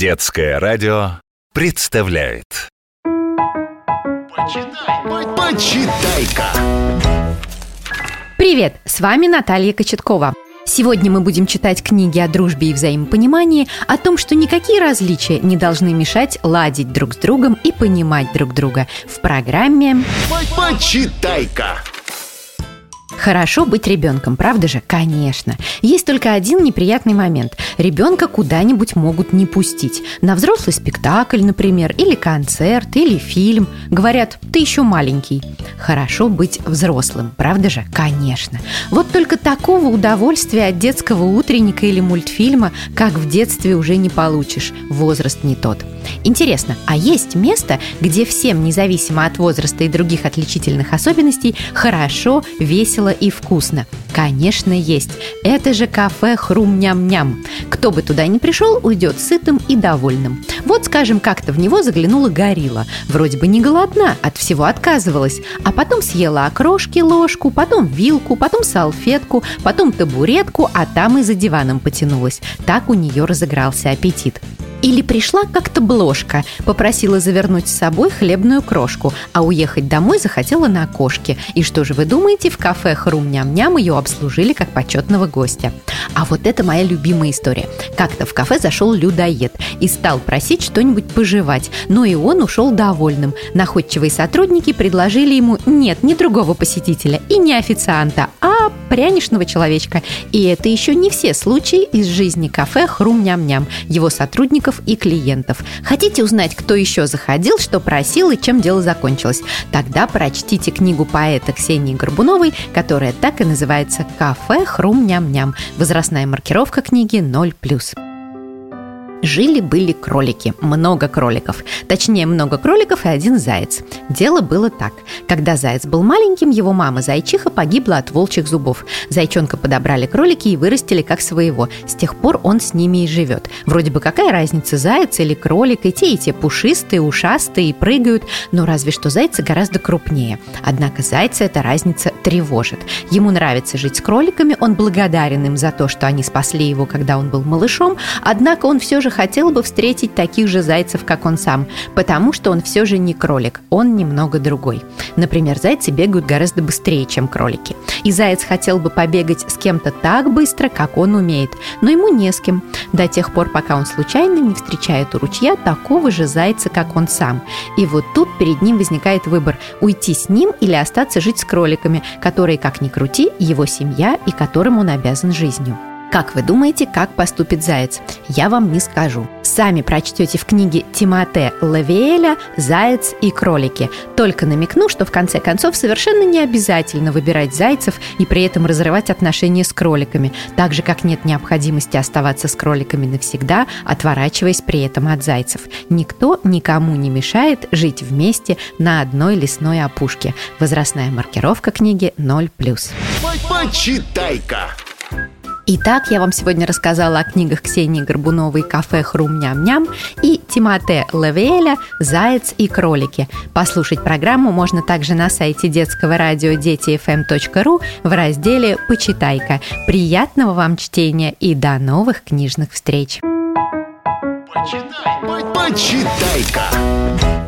Детское радио представляет Почитай-ка! Привет, с вами Наталья Кочеткова. Сегодня мы будем читать книги о дружбе и взаимопонимании, о том, что никакие различия не должны мешать ладить друг с другом и понимать друг друга. В программе Почитай-ка! Хорошо быть ребенком, правда же? Конечно. Есть только один неприятный момент. Ребенка куда-нибудь могут не пустить. На взрослый спектакль, например, или концерт, или фильм. Говорят, ты еще маленький. Хорошо быть взрослым, правда же? Конечно. Вот только такого удовольствия от детского утренника или мультфильма, как в детстве, уже не получишь. Возраст не тот. Интересно, а есть место, где всем, независимо от возраста и других отличительных особенностей, хорошо, весело и вкусно? Конечно, есть. Это же кафе Хрум-ням-ням. Кто бы туда ни пришел, уйдет сытым и довольным. Вот, скажем, как-то в него заглянула горилла. Вроде бы не голодна, от всего отказывалась. А потом съела окрошки ложку, потом вилку, потом салфетку, потом табуретку, а там и за диваном потянулась. Так у нее разыгрался аппетит. Или пришла как-то бложка, попросила завернуть с собой хлебную крошку, а уехать домой захотела на окошке. И что же вы думаете, в кафе Хрум-ням-ням ее обслужили как почетного гостя. А вот это моя любимая история. Как-то в кафе зашел людоед и стал просить что-нибудь пожевать, но и он ушел довольным. Находчивые сотрудники предложили ему нет, не другого посетителя и не официанта, а пряничного человечка. И это еще не все случаи из жизни кафе Хрум-ням-ням, его сотрудников и клиентов. Хотите узнать, кто еще заходил, что просил и чем дело закончилось? Тогда прочтите книгу поэта Ксении Горбуновой, которая так и называется «Кафе Хрум-ням-ням». Возрастная маркировка книги 0+. Жили-были кролики, много кроликов. Точнее, много кроликов и один заяц. Дело было так. Когда заяц был маленьким, его мама зайчиха погибла от волчьих зубов. Зайчонка подобрали кролики и вырастили как своего. С тех пор он с ними и живет. Вроде бы какая разница, заяц или кролик, и те, и те пушистые, ушастые и прыгают, но разве что зайцы гораздо крупнее. Однако зайца эта разница тревожит. Ему нравится жить с кроликами, он благодарен им за то, что они спасли его, когда он был малышом, однако он все же тоже хотел бы встретить таких же зайцев, как он сам, потому что он все же не кролик, он немного другой. Например, зайцы бегают гораздо быстрее, чем кролики. И заяц хотел бы побегать с кем-то так быстро, как он умеет, но ему не с кем, до тех пор, пока он случайно не встречает у ручья такого же зайца, как он сам. И вот тут перед ним возникает выбор – уйти с ним или остаться жить с кроликами, которые, как ни крути, его семья и которым он обязан жизнью. Как вы думаете, как поступит заяц? Я вам не скажу. Сами прочтете в книге Тимоте Лавиэля «Заяц и кролики». Только намекну, что в конце концов совершенно не обязательно выбирать зайцев и при этом разрывать отношения с кроликами, так же, как нет необходимости оставаться с кроликами навсегда, отворачиваясь при этом от зайцев. Никто никому не мешает жить вместе на одной лесной опушке. Возрастная маркировка книги 0+. Почитай-ка! Итак, я вам сегодня рассказала о книгах Ксении Горбуновой «Кафе Хрум-ням-ням» и Тимате Лавиэля «Заяц и кролики». Послушать программу можно также на сайте детского радио детифм.ру в разделе «Почитай-ка». Приятного вам чтения и до новых книжных встреч! Почитай-ка!